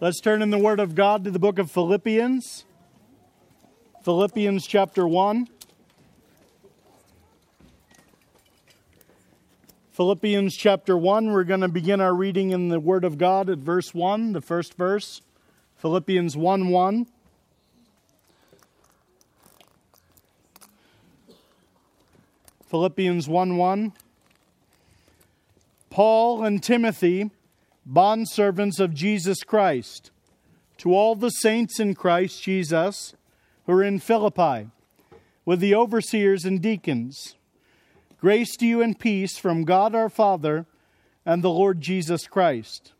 Let's turn in the Word of God to the book of Philippians. Philippians chapter 1. Philippians chapter 1, we're going to begin our reading in the Word of God at verse 1, the first verse. Philippians 1 1. Philippians 1 1. Paul and Timothy, bondservants of Jesus Christ, to all the saints in Christ Jesus who are in Philippi, with the overseers and deacons. Grace to you and peace from God our Father and the Lord Jesus Christ.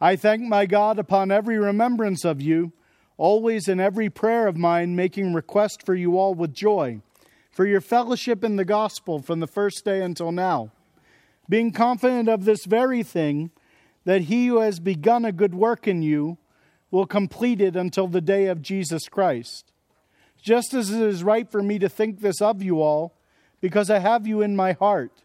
I thank my God upon every remembrance of you, always in every prayer of mine, making request for you all with joy, for your fellowship in the gospel from the first day until now, being confident of this very thing, that he who has begun a good work in you will complete it until the day of Jesus Christ. Just as it is right for me to think this of you all, because I have you in my heart,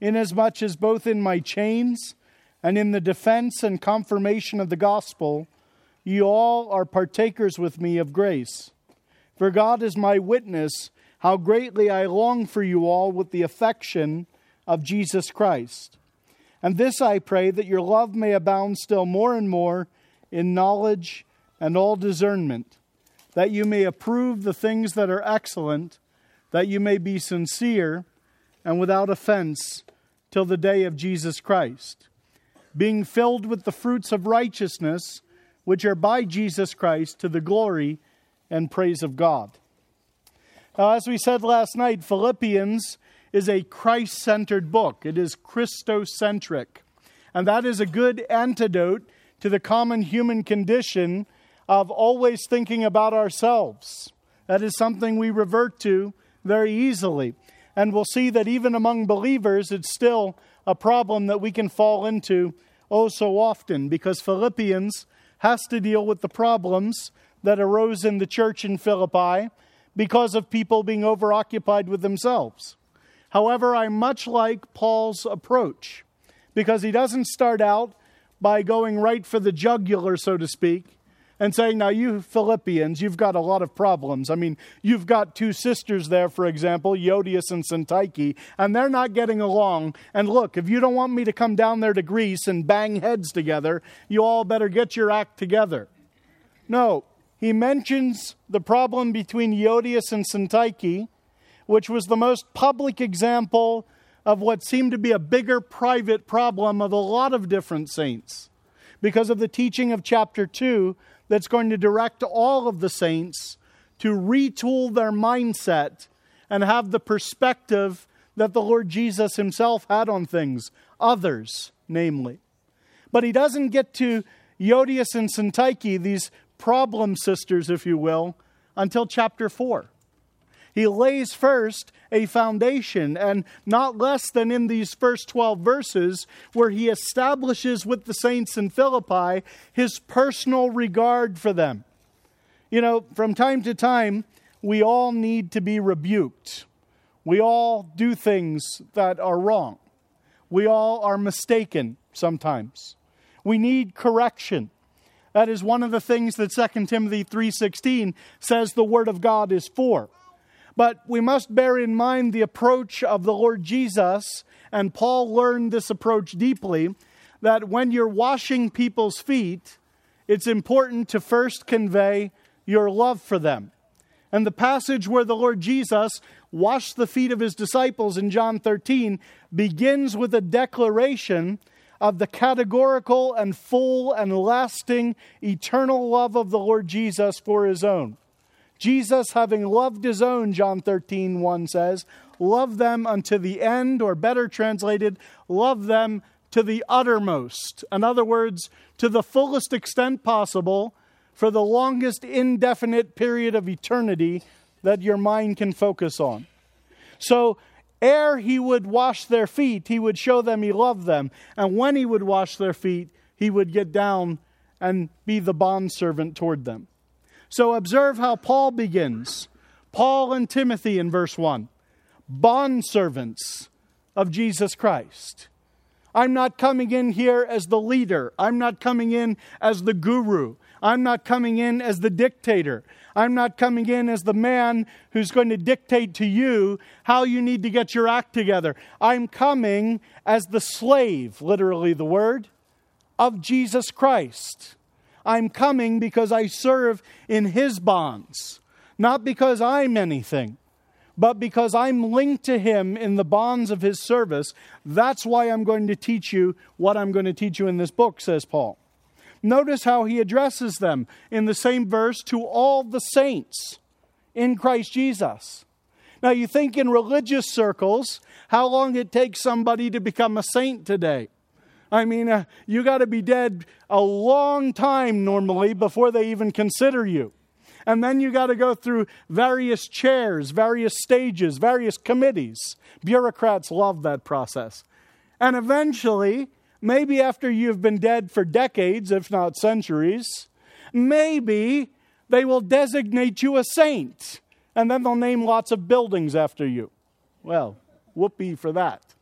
inasmuch as both in my chains and in the defense and confirmation of the gospel, you all are partakers with me of grace. For God is my witness how greatly I long for you all with the affection of Jesus Christ. And this I pray that your love may abound still more and more in knowledge and all discernment, that you may approve the things that are excellent that you may be sincere and without offense till the day of Jesus Christ, being filled with the fruits of righteousness, which are by Jesus Christ to the glory and praise of God. Now, as we said last night, Philippians is a Christ centered book, it is Christocentric. And that is a good antidote to the common human condition of always thinking about ourselves. That is something we revert to very easily. And we'll see that even among believers, it's still a problem that we can fall into oh so often because Philippians has to deal with the problems that arose in the church in Philippi because of people being overoccupied with themselves. However, I much like Paul's approach because he doesn't start out by going right for the jugular, so to speak and saying, Now, you Philippians, you've got a lot of problems. I mean, you've got two sisters there, for example, Euodias and Syntyche, and they're not getting along. And look, if you don't want me to come down there to Greece and bang heads together, you all better get your act together. No, he mentions the problem between Euodias and Syntyche, which was the most public example of what seemed to be a bigger private problem of a lot of different saints. Because of the teaching of chapter 2, that's going to direct all of the saints to retool their mindset and have the perspective that the Lord Jesus himself had on things, others, namely. But he doesn't get to Euodias and Syntyche, these problem sisters, if you will, until chapter 4. He lays first a foundation, and not less than in these first 12 verses, where he establishes with the saints in Philippi his personal regard for them. You know, from time to time, we all need to be rebuked. We all do things that are wrong. We all are mistaken sometimes. We need correction. That is one of the things that 2 Timothy 3:16 says the word of God is for. But we must bear in mind the approach of the Lord Jesus, and Paul learned this approach deeply that when you're washing people's feet, it's important to first convey your love for them. And the passage where the Lord Jesus washed the feet of his disciples in John 13 begins with a declaration of the categorical and full and lasting eternal love of the Lord Jesus for his own. Jesus, having loved his own, John 13, 1 says, love them unto the end, or better translated, love them to the uttermost. In other words, to the fullest extent possible for the longest indefinite period of eternity that your mind can focus on. So, ere he would wash their feet, he would show them he loved them. And when he would wash their feet, he would get down and be the bondservant toward them. So observe how Paul begins. Paul and Timothy in verse 1, bondservants of Jesus Christ. I'm not coming in here as the leader. I'm not coming in as the guru. I'm not coming in as the dictator. I'm not coming in as the man who's going to dictate to you how you need to get your act together. I'm coming as the slave, literally the word, of Jesus Christ. I'm coming because I serve in his bonds, not because I'm anything but because I'm linked to him in the bonds of his service, that's why I'm going to teach you what I'm going to teach you in this book, says Paul. Notice how he addresses them in the same verse to all the saints in Christ Jesus. Now, you think in religious circles how long it takes somebody to become a saint today. I mean, uh, you got to be dead a long time normally before they even consider you. And then you got to go through various chairs, various stages, various committees. Bureaucrats love that process. And eventually, maybe after you've been dead for decades, if not centuries, maybe they will designate you a saint. And then they'll name lots of buildings after you. Well, whoopee for that.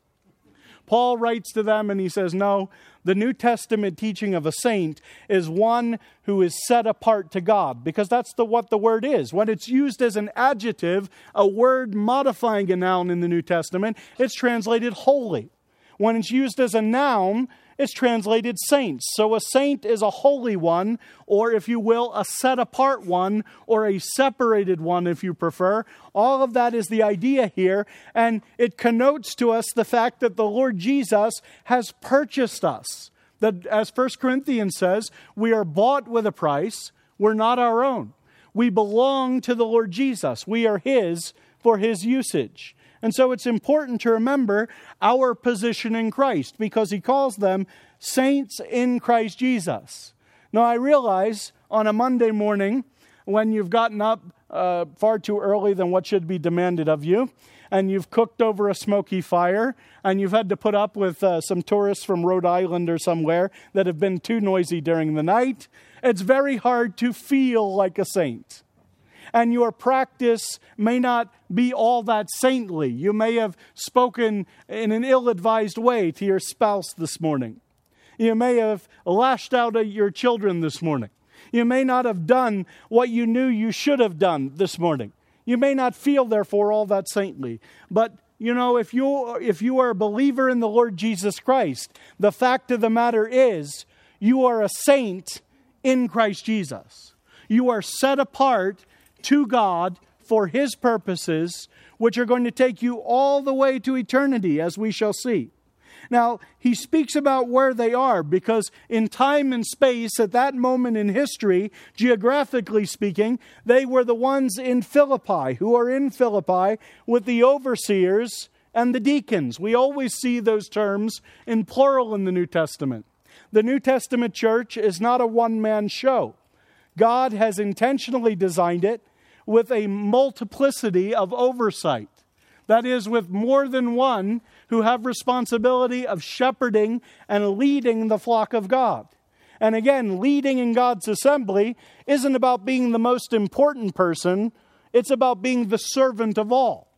Paul writes to them and he says, No, the New Testament teaching of a saint is one who is set apart to God, because that's the, what the word is. When it's used as an adjective, a word modifying a noun in the New Testament, it's translated holy. When it's used as a noun, it's translated saints. So a saint is a holy one, or if you will, a set apart one, or a separated one, if you prefer. All of that is the idea here, and it connotes to us the fact that the Lord Jesus has purchased us. That, as 1 Corinthians says, we are bought with a price, we're not our own. We belong to the Lord Jesus, we are His for His usage. And so it's important to remember our position in Christ because he calls them saints in Christ Jesus. Now, I realize on a Monday morning when you've gotten up uh, far too early than what should be demanded of you, and you've cooked over a smoky fire, and you've had to put up with uh, some tourists from Rhode Island or somewhere that have been too noisy during the night, it's very hard to feel like a saint and your practice may not be all that saintly. You may have spoken in an ill advised way to your spouse this morning. You may have lashed out at your children this morning. You may not have done what you knew you should have done this morning. You may not feel, therefore, all that saintly. But you know, if you, if you are a believer in the Lord Jesus Christ, the fact of the matter is you are a saint in Christ Jesus. You are set apart to God for His purposes, which are going to take you all the way to eternity, as we shall see. Now, he speaks about where they are because, in time and space, at that moment in history, geographically speaking, they were the ones in Philippi, who are in Philippi with the overseers and the deacons. We always see those terms in plural in the New Testament. The New Testament church is not a one man show, God has intentionally designed it with a multiplicity of oversight. That is, with more than one who have responsibility of shepherding and leading the flock of God. And again, leading in God's assembly isn't about being the most important person, it's about being the servant of all.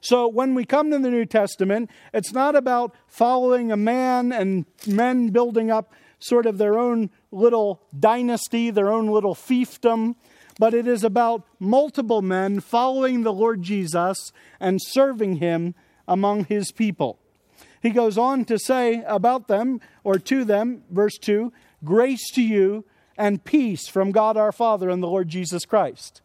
So when we come to the New Testament, it's not about following a man and men building up sort of their own little dynasty, their own little fiefdom but it is about multiple men following the Lord Jesus and serving him among his people. He goes on to say about them, or to them, verse 2 grace to you and peace from God our Father and the Lord Jesus Christ.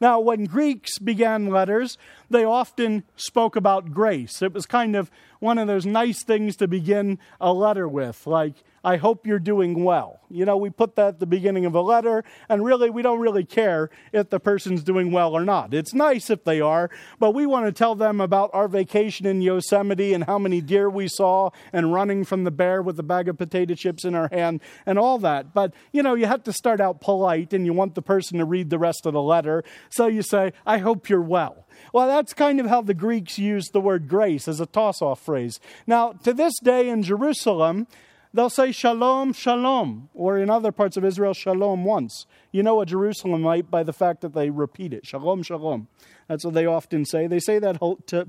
Now, when Greeks began letters, they often spoke about grace. It was kind of one of those nice things to begin a letter with, like, I hope you're doing well. You know, we put that at the beginning of a letter, and really, we don't really care if the person's doing well or not. It's nice if they are, but we want to tell them about our vacation in Yosemite and how many deer we saw and running from the bear with a bag of potato chips in our hand and all that. But, you know, you have to start out polite and you want the person to read the rest of the letter. So you say, I hope you're well. Well, that's kind of how the Greeks used the word grace as a toss off phrase. Now, to this day in Jerusalem, they'll say shalom, shalom, or in other parts of Israel, shalom once. You know a Jerusalemite by the fact that they repeat it shalom, shalom. That's what they often say. They say that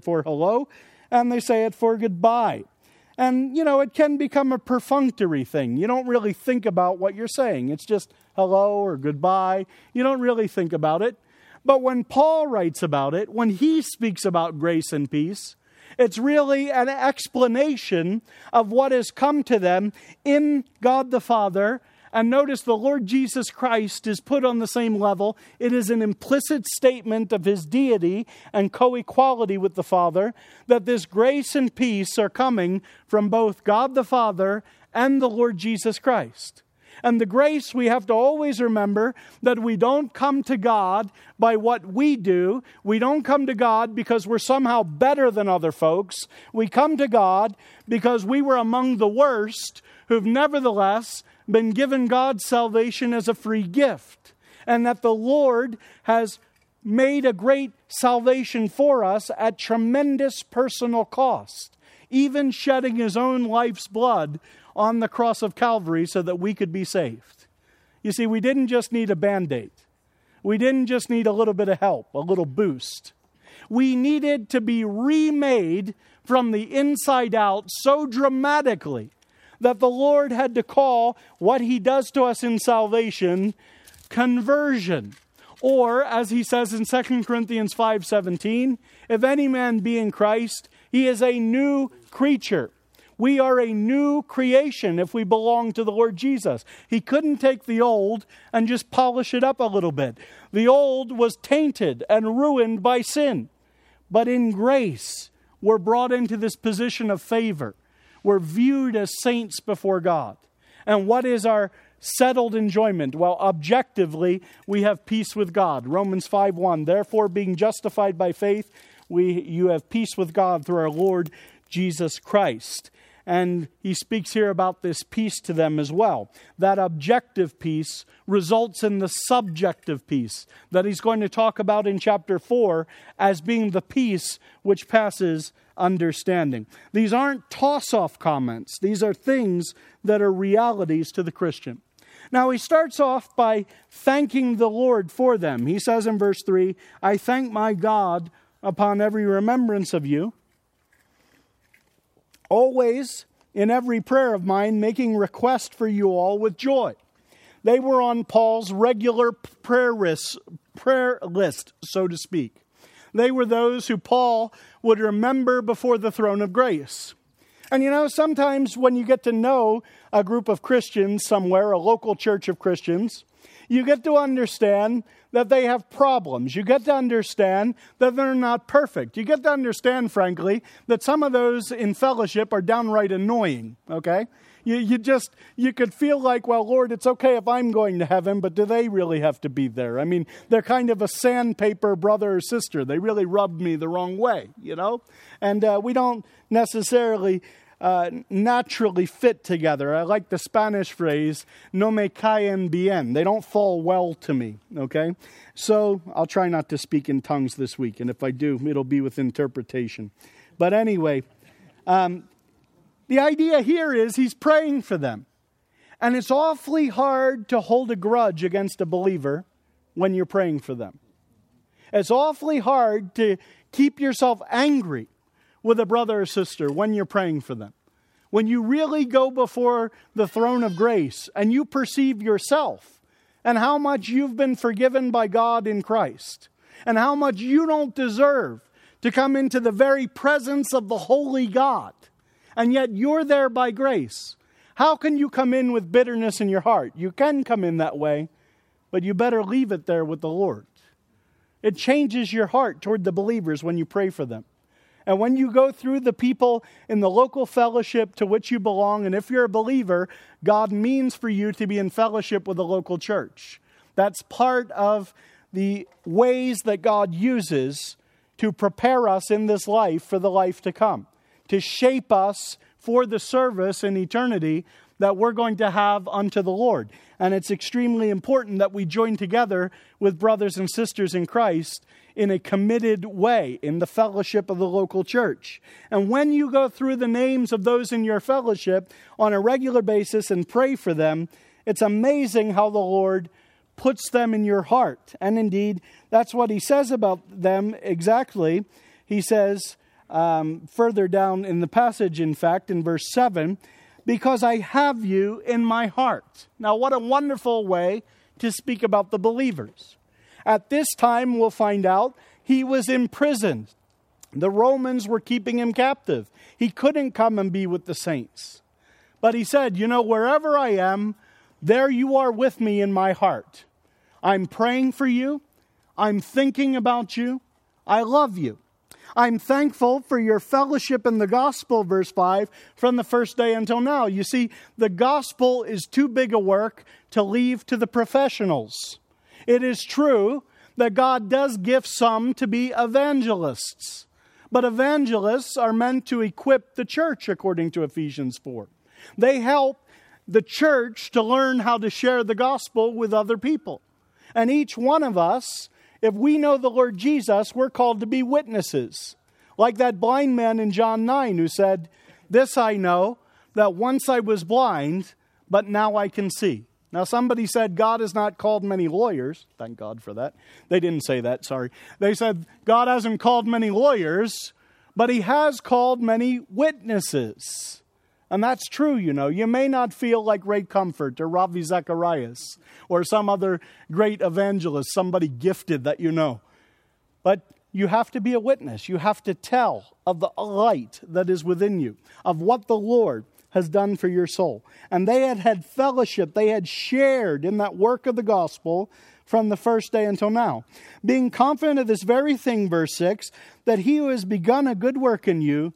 for hello, and they say it for goodbye. And, you know, it can become a perfunctory thing. You don't really think about what you're saying. It's just hello or goodbye. You don't really think about it. But when Paul writes about it, when he speaks about grace and peace, it's really an explanation of what has come to them in God the Father and notice the Lord Jesus Christ is put on the same level. It is an implicit statement of his deity and co equality with the Father that this grace and peace are coming from both God the Father and the Lord Jesus Christ. And the grace, we have to always remember that we don't come to God by what we do. We don't come to God because we're somehow better than other folks. We come to God because we were among the worst who've nevertheless been given God's salvation as a free gift, and that the Lord has made a great salvation for us at tremendous personal cost, even shedding his own life's blood on the cross of Calvary so that we could be saved. You see, we didn't just need a band aid, we didn't just need a little bit of help, a little boost. We needed to be remade from the inside out so dramatically that the Lord had to call what he does to us in salvation conversion. Or as he says in 2 Corinthians 5:17, if any man be in Christ, he is a new creature. We are a new creation if we belong to the Lord Jesus. He couldn't take the old and just polish it up a little bit. The old was tainted and ruined by sin. But in grace, we're brought into this position of favor we're viewed as saints before God. And what is our settled enjoyment? Well, objectively, we have peace with God. Romans 5 1. Therefore, being justified by faith, we, you have peace with God through our Lord Jesus Christ. And he speaks here about this peace to them as well. That objective peace results in the subjective peace that he's going to talk about in chapter 4 as being the peace which passes understanding. These aren't toss off comments, these are things that are realities to the Christian. Now, he starts off by thanking the Lord for them. He says in verse 3 I thank my God upon every remembrance of you, always in every prayer of mine, making request for you all with joy. They were on Paul's regular prayer list, prayer list so to speak. They were those who Paul would remember before the throne of grace. And you know, sometimes when you get to know a group of Christians somewhere, a local church of Christians, you get to understand that they have problems. You get to understand that they're not perfect. You get to understand, frankly, that some of those in fellowship are downright annoying, okay? You, you just, you could feel like, well, Lord, it's okay if I'm going to heaven, but do they really have to be there? I mean, they're kind of a sandpaper brother or sister. They really rubbed me the wrong way, you know? And uh, we don't necessarily uh, naturally fit together. I like the Spanish phrase, no me caen bien. They don't fall well to me, okay? So I'll try not to speak in tongues this week, and if I do, it'll be with interpretation. But anyway, um, the idea here is he's praying for them. And it's awfully hard to hold a grudge against a believer when you're praying for them. It's awfully hard to keep yourself angry with a brother or sister when you're praying for them. When you really go before the throne of grace and you perceive yourself and how much you've been forgiven by God in Christ and how much you don't deserve to come into the very presence of the holy God, and yet you're there by grace. How can you come in with bitterness in your heart? You can come in that way, but you better leave it there with the Lord. It changes your heart toward the believers when you pray for them. And when you go through the people in the local fellowship to which you belong, and if you're a believer, God means for you to be in fellowship with the local church. That's part of the ways that God uses to prepare us in this life for the life to come, to shape us for the service in eternity that we're going to have unto the Lord. And it's extremely important that we join together with brothers and sisters in Christ in a committed way in the fellowship of the local church. And when you go through the names of those in your fellowship on a regular basis and pray for them, it's amazing how the Lord puts them in your heart. And indeed, that's what he says about them exactly. He says, um, further down in the passage, in fact, in verse 7, because I have you in my heart. Now, what a wonderful way to speak about the believers. At this time, we'll find out he was imprisoned. The Romans were keeping him captive. He couldn't come and be with the saints. But he said, You know, wherever I am, there you are with me in my heart. I'm praying for you. I'm thinking about you. I love you. I'm thankful for your fellowship in the gospel, verse 5, from the first day until now. You see, the gospel is too big a work to leave to the professionals. It is true that God does gift some to be evangelists, but evangelists are meant to equip the church, according to Ephesians 4. They help the church to learn how to share the gospel with other people. And each one of us, if we know the Lord Jesus, we're called to be witnesses. Like that blind man in John 9 who said, This I know, that once I was blind, but now I can see. Now, somebody said God has not called many lawyers. Thank God for that. They didn't say that, sorry. They said God hasn't called many lawyers, but He has called many witnesses. And that's true, you know. You may not feel like Ray Comfort or Ravi Zacharias or some other great evangelist, somebody gifted that you know. But you have to be a witness. You have to tell of the light that is within you, of what the Lord has done for your soul. And they had had fellowship, they had shared in that work of the gospel from the first day until now. Being confident of this very thing, verse 6, that he who has begun a good work in you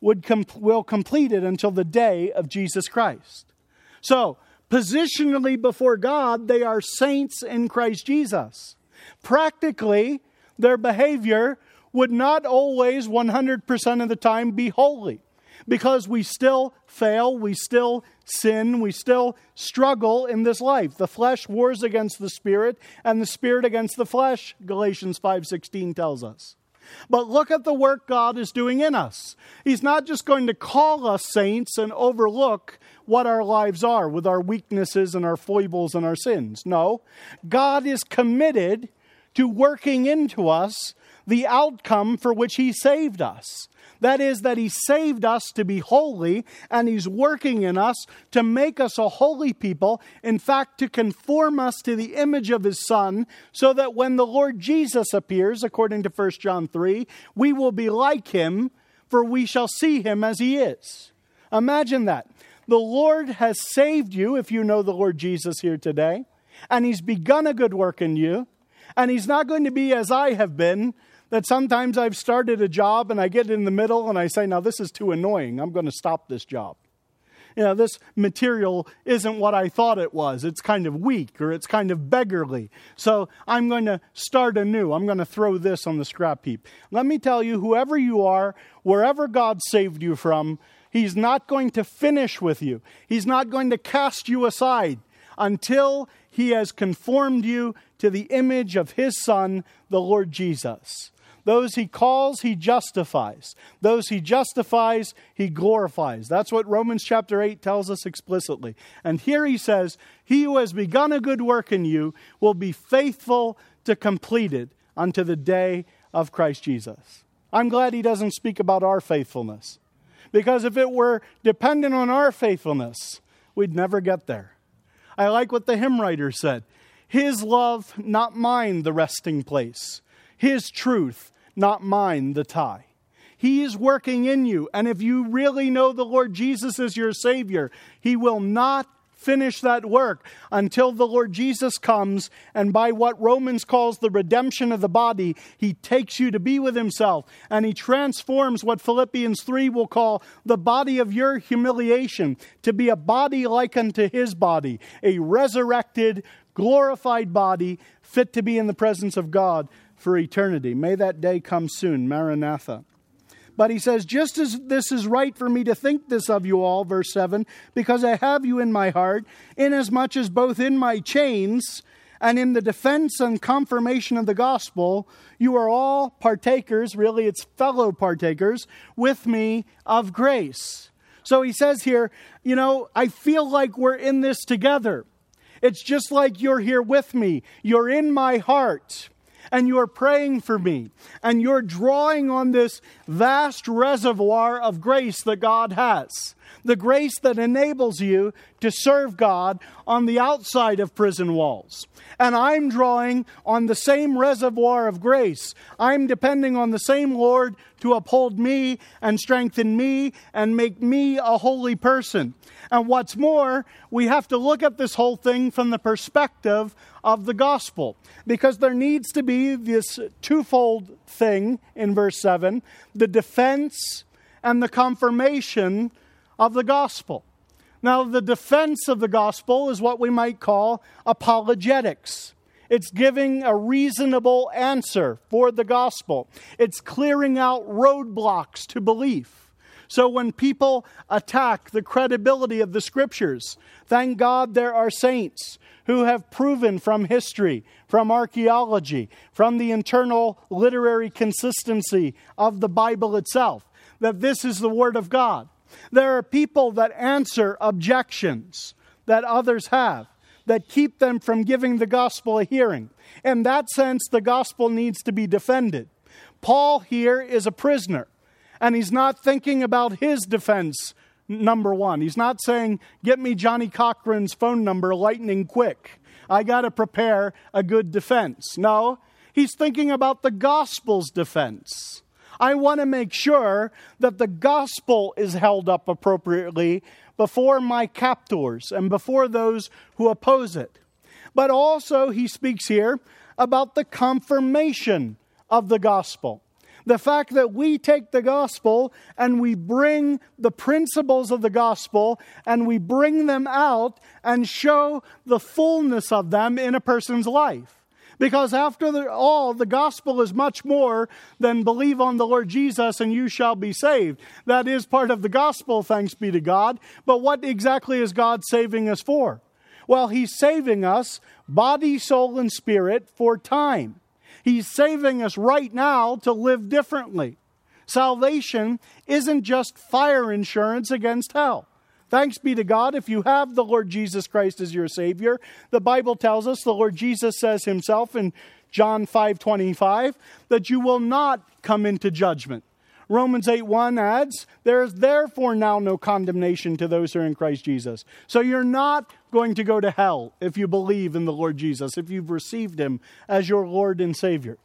would com- will complete it until the day of Jesus Christ. So, positionally before God, they are saints in Christ Jesus. Practically, their behavior would not always 100% of the time be holy because we still fail, we still sin, we still struggle in this life. The flesh wars against the spirit and the spirit against the flesh, Galatians 5:16 tells us. But look at the work God is doing in us. He's not just going to call us saints and overlook what our lives are with our weaknesses and our foibles and our sins. No, God is committed to working into us the outcome for which He saved us. That is, that He saved us to be holy, and He's working in us to make us a holy people. In fact, to conform us to the image of His Son, so that when the Lord Jesus appears, according to 1 John 3, we will be like Him, for we shall see Him as He is. Imagine that. The Lord has saved you, if you know the Lord Jesus here today, and He's begun a good work in you, and He's not going to be as I have been that sometimes I've started a job and I get in the middle and I say, now this is too annoying. I'm going to stop this job. You know, this material isn't what I thought it was. It's kind of weak or it's kind of beggarly. So I'm going to start anew. I'm going to throw this on the scrap heap. Let me tell you, whoever you are, wherever God saved you from, He's not going to finish with you. He's not going to cast you aside until He has conformed you to the image of His Son, the Lord Jesus. Those he calls, he justifies. Those he justifies, he glorifies. That's what Romans chapter 8 tells us explicitly. And here he says, He who has begun a good work in you will be faithful to complete it unto the day of Christ Jesus. I'm glad he doesn't speak about our faithfulness. Because if it were dependent on our faithfulness, we'd never get there. I like what the hymn writer said His love, not mine, the resting place. His truth, not mine, the tie. He is working in you. And if you really know the Lord Jesus as your Savior, He will not finish that work until the Lord Jesus comes and by what Romans calls the redemption of the body, he takes you to be with himself and he transforms what Philippians 3 will call the body of your humiliation to be a body like unto his body, a resurrected, glorified body fit to be in the presence of God for eternity. May that day come soon. Maranatha. But he says, just as this is right for me to think this of you all, verse 7, because I have you in my heart, inasmuch as both in my chains and in the defense and confirmation of the gospel, you are all partakers, really, it's fellow partakers, with me of grace. So he says here, you know, I feel like we're in this together. It's just like you're here with me. You're in my heart. And you're praying for me, and you're drawing on this vast reservoir of grace that God has the grace that enables you to serve God on the outside of prison walls. And I'm drawing on the same reservoir of grace. I'm depending on the same Lord to uphold me and strengthen me and make me a holy person. And what's more, we have to look at this whole thing from the perspective of the gospel because there needs to be this twofold thing in verse 7 the defense and the confirmation of the gospel. Now, the defense of the gospel is what we might call apologetics. It's giving a reasonable answer for the gospel. It's clearing out roadblocks to belief. So when people attack the credibility of the scriptures, thank God there are saints who have proven from history, from archaeology, from the internal literary consistency of the Bible itself, that this is the Word of God. There are people that answer objections that others have that keep them from giving the gospel a hearing. In that sense, the gospel needs to be defended. Paul here is a prisoner, and he's not thinking about his defense, number one. He's not saying, Get me Johnnie Cochran's phone number lightning quick. I got to prepare a good defense. No, he's thinking about the gospel's defense. I want to make sure that the gospel is held up appropriately before my captors and before those who oppose it. But also, he speaks here about the confirmation of the gospel. The fact that we take the gospel and we bring the principles of the gospel and we bring them out and show the fullness of them in a person's life. Because after the, all, the gospel is much more than believe on the Lord Jesus and you shall be saved. That is part of the gospel, thanks be to God. But what exactly is God saving us for? Well, He's saving us, body, soul, and spirit, for time. He's saving us right now to live differently. Salvation isn't just fire insurance against hell. Thanks be to God if you have the Lord Jesus Christ as your Savior. The Bible tells us, the Lord Jesus says himself in John 5 25, that you will not come into judgment. Romans 8 1 adds, There is therefore now no condemnation to those who are in Christ Jesus. So you're not going to go to hell if you believe in the Lord Jesus, if you've received him as your Lord and Savior.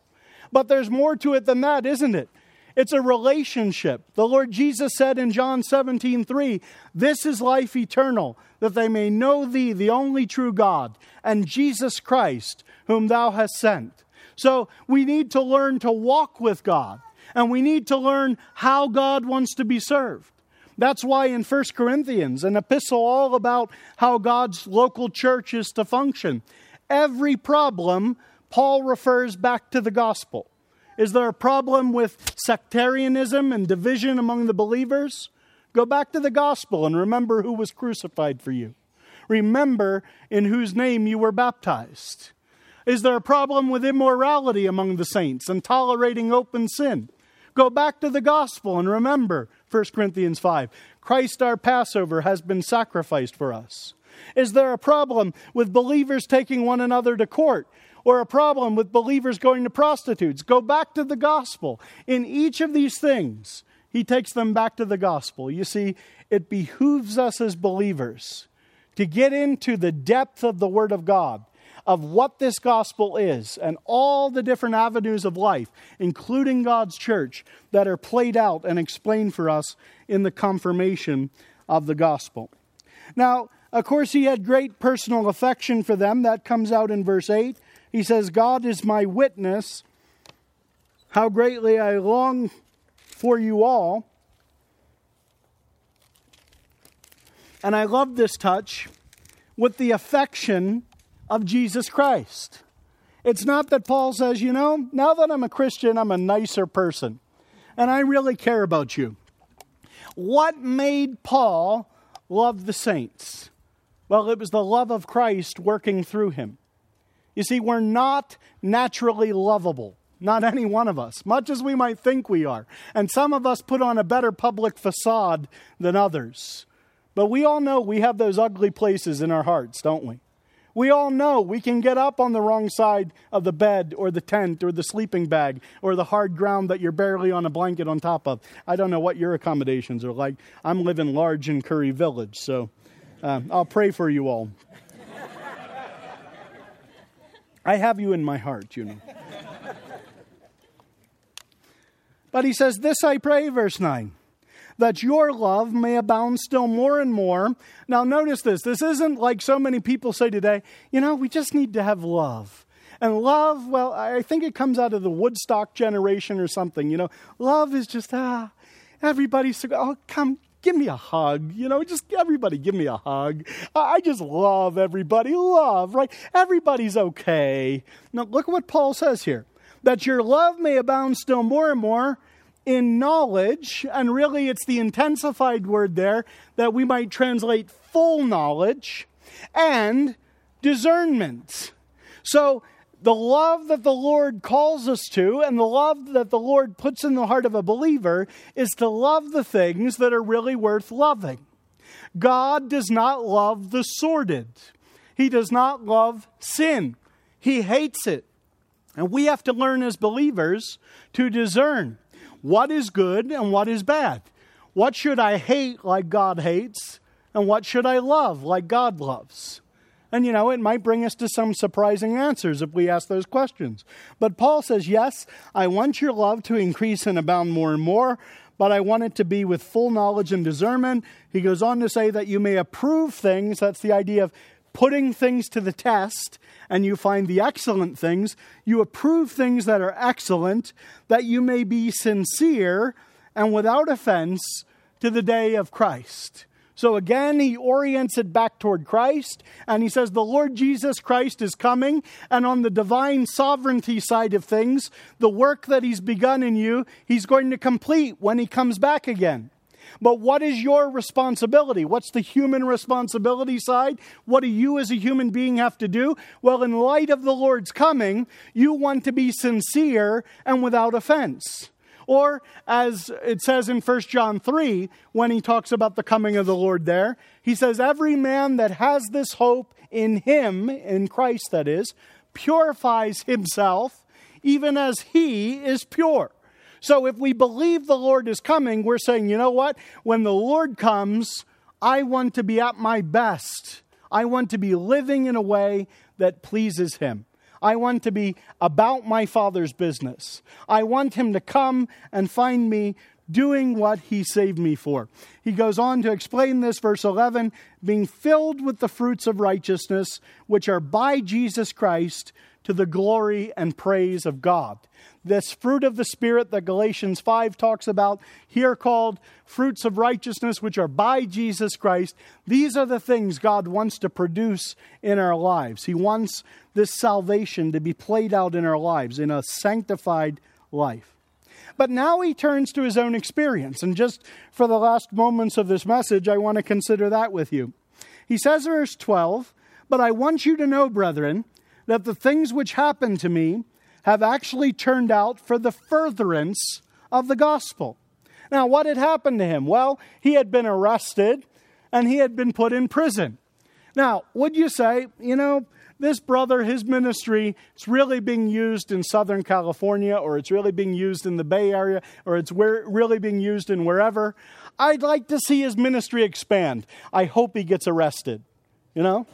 But there's more to it than that, isn't it? It's a relationship. The Lord Jesus said in John 17, 3, This is life eternal, that they may know thee, the only true God, and Jesus Christ, whom thou hast sent. So we need to learn to walk with God, and we need to learn how God wants to be served. That's why in 1 Corinthians, an epistle all about how God's local church is to function, every problem, Paul refers back to the gospel. Is there a problem with sectarianism and division among the believers? Go back to the gospel and remember who was crucified for you. Remember in whose name you were baptized. Is there a problem with immorality among the saints and tolerating open sin? Go back to the gospel and remember 1 Corinthians 5 Christ our Passover has been sacrificed for us. Is there a problem with believers taking one another to court? Or a problem with believers going to prostitutes. Go back to the gospel. In each of these things, he takes them back to the gospel. You see, it behooves us as believers to get into the depth of the Word of God, of what this gospel is, and all the different avenues of life, including God's church, that are played out and explained for us in the confirmation of the gospel. Now, of course, he had great personal affection for them. That comes out in verse 8. He says, God is my witness, how greatly I long for you all. And I love this touch with the affection of Jesus Christ. It's not that Paul says, you know, now that I'm a Christian, I'm a nicer person, and I really care about you. What made Paul love the saints? Well, it was the love of Christ working through him. You see, we're not naturally lovable. Not any one of us, much as we might think we are. And some of us put on a better public facade than others. But we all know we have those ugly places in our hearts, don't we? We all know we can get up on the wrong side of the bed or the tent or the sleeping bag or the hard ground that you're barely on a blanket on top of. I don't know what your accommodations are like. I'm living large in Curry Village, so uh, I'll pray for you all. I have you in my heart, you know. But he says, This I pray, verse 9 that your love may abound still more and more. Now, notice this. This isn't like so many people say today, you know, we just need to have love. And love, well, I think it comes out of the Woodstock generation or something. You know, love is just, ah, everybody's, oh, come, give me a hug. You know, just everybody give me a hug. I just love everybody. Love, right? Everybody's okay. Now, look at what Paul says here that your love may abound still more and more in knowledge, and really it's the intensified word there that we might translate full knowledge, and discernment. So, the love that the Lord calls us to and the love that the Lord puts in the heart of a believer is to love the things that are really worth loving. God does not love the sordid, He does not love sin, He hates it. And we have to learn as believers to discern what is good and what is bad. What should I hate like God hates? And what should I love like God loves? And you know, it might bring us to some surprising answers if we ask those questions. But Paul says, Yes, I want your love to increase and abound more and more, but I want it to be with full knowledge and discernment. He goes on to say that you may approve things. That's the idea of putting things to the test and you find the excellent things, you approve things that are excellent, that you may be sincere and without offense to the day of Christ. So again, he orients it back toward Christ, and he says, The Lord Jesus Christ is coming, and on the divine sovereignty side of things, the work that he's begun in you, he's going to complete when he comes back again. But what is your responsibility? What's the human responsibility side? What do you as a human being have to do? Well, in light of the Lord's coming, you want to be sincere and without offense. Or, as it says in 1 John 3, when he talks about the coming of the Lord there, he says, Every man that has this hope in him, in Christ that is, purifies himself, even as he is pure. So if we believe the Lord is coming, we're saying, you know what? When the Lord comes, I want to be at my best. I want to be living in a way that pleases Him. I want to be about my Father's business. I want Him to come and find me doing what He saved me for. He goes on to explain this, verse 11 being filled with the fruits of righteousness, which are by Jesus Christ to the glory and praise of God this fruit of the Spirit that Galatians 5 talks about, here called fruits of righteousness, which are by Jesus Christ. These are the things God wants to produce in our lives. He wants this salvation to be played out in our lives in a sanctified life. But now he turns to his own experience. And just for the last moments of this message, I want to consider that with you. He says, verse 12, But I want you to know, brethren, that the things which happened to me, have actually turned out for the furtherance of the gospel. Now, what had happened to him? Well, he had been arrested and he had been put in prison. Now, would you say, you know, this brother, his ministry, it's really being used in Southern California, or it's really being used in the Bay Area, or it's really being used in wherever. I'd like to see his ministry expand. I hope he gets arrested. You know?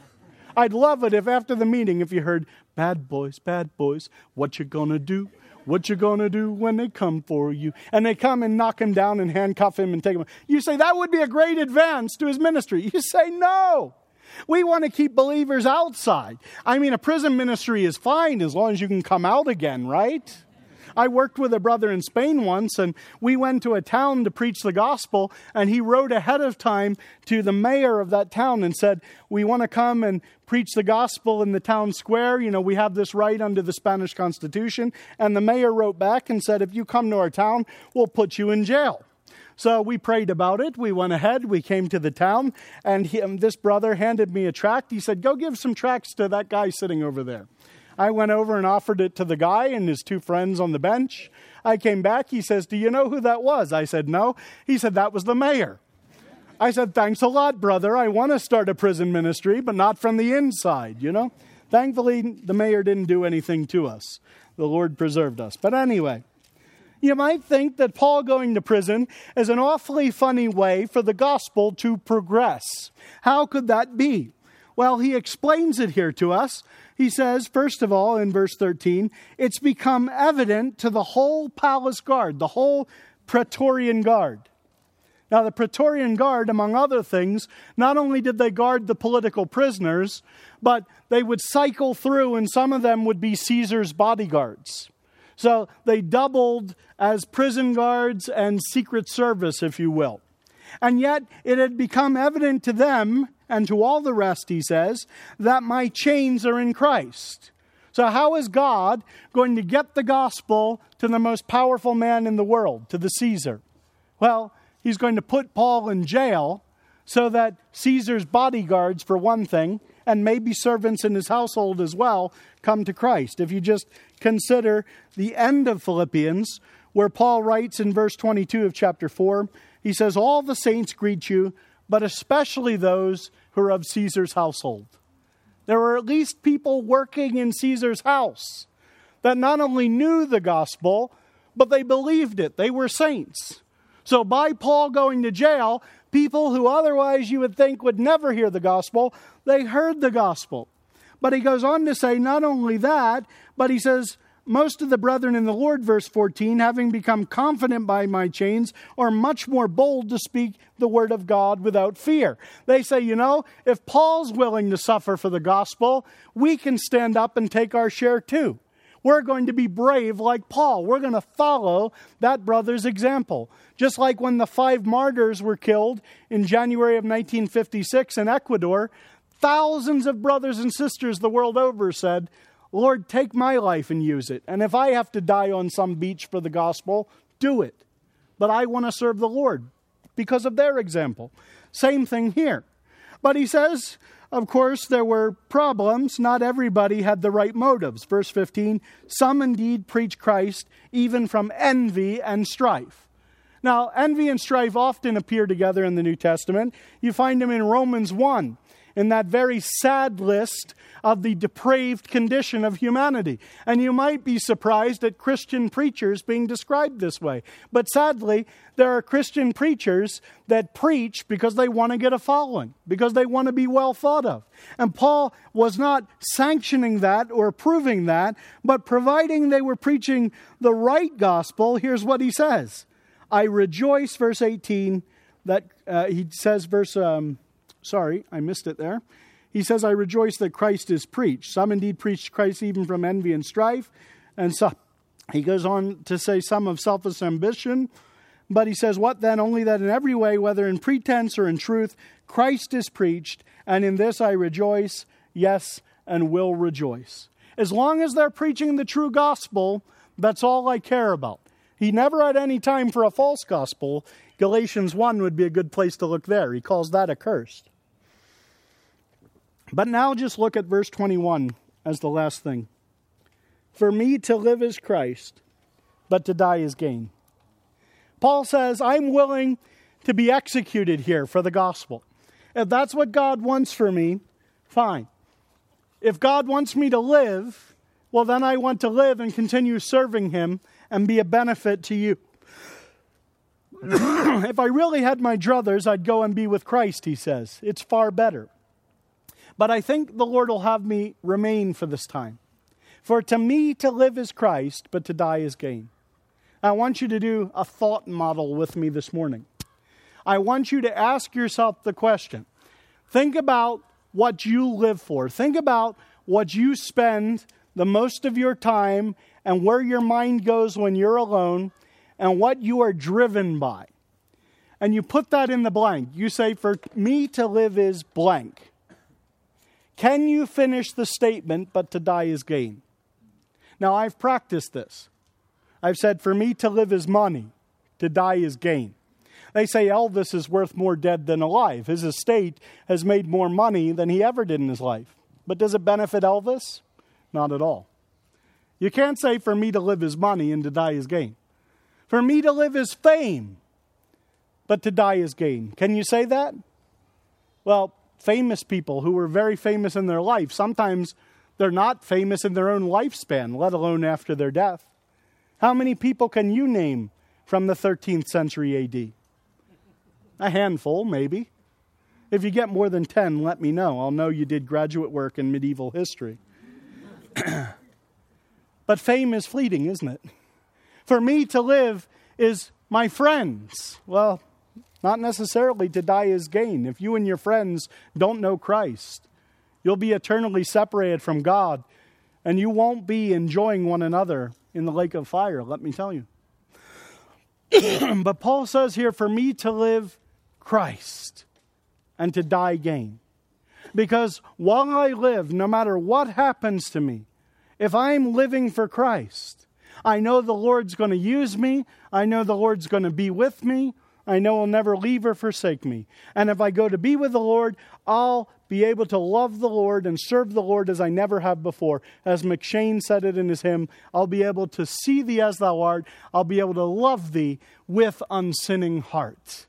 I'd love it if after the meeting, if you heard, bad boys, bad boys, what you gonna do? What you gonna do when they come for you? And they come and knock him down and handcuff him and take him. You say that would be a great advance to his ministry. You say no. We want to keep believers outside. I mean, a prison ministry is fine as long as you can come out again, right? I worked with a brother in Spain once, and we went to a town to preach the gospel, and he wrote ahead of time to the mayor of that town and said, We want to come and preach the gospel in the town square. You know, we have this right under the Spanish Constitution. And the mayor wrote back and said, If you come to our town, we'll put you in jail. So we prayed about it. We went ahead. We came to the town, and he, this brother handed me a tract. He said, Go give some tracts to that guy sitting over there. I went over and offered it to the guy and his two friends on the bench. I came back. He says, Do you know who that was? I said, No. He said, That was the mayor. I said, Thanks a lot, brother. I want to start a prison ministry, but not from the inside, you know? Thankfully, the mayor didn't do anything to us. The Lord preserved us. But anyway, you might think that Paul going to prison is an awfully funny way for the gospel to progress. How could that be? Well, he explains it here to us. He says, first of all, in verse 13, it's become evident to the whole palace guard, the whole Praetorian Guard. Now, the Praetorian Guard, among other things, not only did they guard the political prisoners, but they would cycle through, and some of them would be Caesar's bodyguards. So they doubled as prison guards and secret service, if you will. And yet it had become evident to them and to all the rest, he says, that my chains are in Christ. So, how is God going to get the gospel to the most powerful man in the world, to the Caesar? Well, he's going to put Paul in jail so that Caesar's bodyguards, for one thing, and maybe servants in his household as well, come to Christ. If you just consider the end of Philippians, where Paul writes in verse 22 of chapter 4, he says, All the saints greet you, but especially those of Caesar's household. There were at least people working in Caesar's house that not only knew the gospel, but they believed it. They were saints. So, by Paul going to jail, people who otherwise you would think would never hear the gospel, they heard the gospel. But he goes on to say not only that, but he says, most of the brethren in the Lord, verse 14, having become confident by my chains, are much more bold to speak the word of God without fear. They say, you know, if Paul's willing to suffer for the gospel, we can stand up and take our share too. We're going to be brave like Paul. We're going to follow that brother's example. Just like when the five martyrs were killed in January of 1956 in Ecuador, thousands of brothers and sisters the world over said, Lord, take my life and use it. And if I have to die on some beach for the gospel, do it. But I want to serve the Lord because of their example. Same thing here. But he says, of course, there were problems. Not everybody had the right motives. Verse 15 Some indeed preach Christ even from envy and strife. Now, envy and strife often appear together in the New Testament. You find them in Romans 1 in that very sad list of the depraved condition of humanity. And you might be surprised at Christian preachers being described this way. But sadly, there are Christian preachers that preach because they want to get a following, because they want to be well thought of. And Paul was not sanctioning that or approving that, but providing they were preaching the right gospel, here's what he says I rejoice, verse 18, that uh, he says, verse. Um, Sorry, I missed it there. He says, I rejoice that Christ is preached. Some indeed preach Christ even from envy and strife. And so he goes on to say some of selfish ambition. But he says, What then? Only that in every way, whether in pretense or in truth, Christ is preached, and in this I rejoice, yes, and will rejoice. As long as they're preaching the true gospel, that's all I care about. He never had any time for a false gospel. Galatians 1 would be a good place to look there. He calls that accursed. But now just look at verse 21 as the last thing. For me to live is Christ, but to die is gain. Paul says, I'm willing to be executed here for the gospel. If that's what God wants for me, fine. If God wants me to live, well, then I want to live and continue serving Him and be a benefit to you. if I really had my druthers, I'd go and be with Christ, he says. It's far better. But I think the Lord will have me remain for this time. For to me to live is Christ, but to die is gain. I want you to do a thought model with me this morning. I want you to ask yourself the question think about what you live for, think about what you spend the most of your time and where your mind goes when you're alone and what you are driven by. And you put that in the blank. You say, For me to live is blank. Can you finish the statement, but to die is gain? Now, I've practiced this. I've said, for me to live is money, to die is gain. They say Elvis is worth more dead than alive. His estate has made more money than he ever did in his life. But does it benefit Elvis? Not at all. You can't say, for me to live is money and to die is gain. For me to live is fame, but to die is gain. Can you say that? Well, famous people who were very famous in their life, sometimes they're not famous in their own lifespan, let alone after their death. How many people can you name from the 13th century AD? A handful, maybe. If you get more than 10, let me know. I'll know you did graduate work in medieval history. but fame is fleeting, isn't it? For me to live is my friends. Well, not necessarily to die is gain. If you and your friends don't know Christ, you'll be eternally separated from God, and you won't be enjoying one another in the lake of fire, let me tell you. but Paul says here, for me to live, Christ, and to die gain. Because while I live, no matter what happens to me, if I'm living for Christ, I know the Lord's going to use me. I know the Lord's going to be with me. I know He'll never leave or forsake me. And if I go to be with the Lord, I'll be able to love the Lord and serve the Lord as I never have before. As McCheyne said it in his hymn, I'll be able to see thee as thou art. I'll be able to love thee with unsinning heart.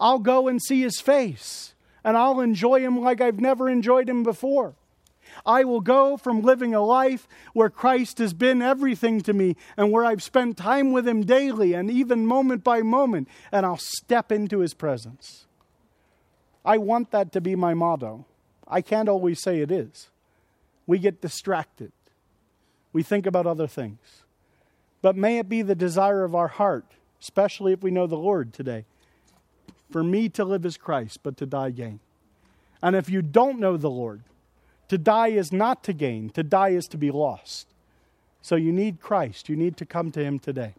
I'll go and see his face, and I'll enjoy him like I've never enjoyed him before. I will go from living a life where Christ has been everything to me and where I've spent time with Him daily and even moment by moment, and I'll step into His presence. I want that to be my motto. I can't always say it is. We get distracted, we think about other things. But may it be the desire of our heart, especially if we know the Lord today, for me to live as Christ, but to die gain. And if you don't know the Lord, to die is not to gain, to die is to be lost. So you need Christ. You need to come to Him today.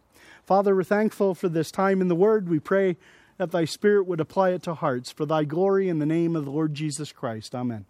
Father, we're thankful for this time in the Word. We pray that Thy Spirit would apply it to hearts for Thy glory in the name of the Lord Jesus Christ. Amen.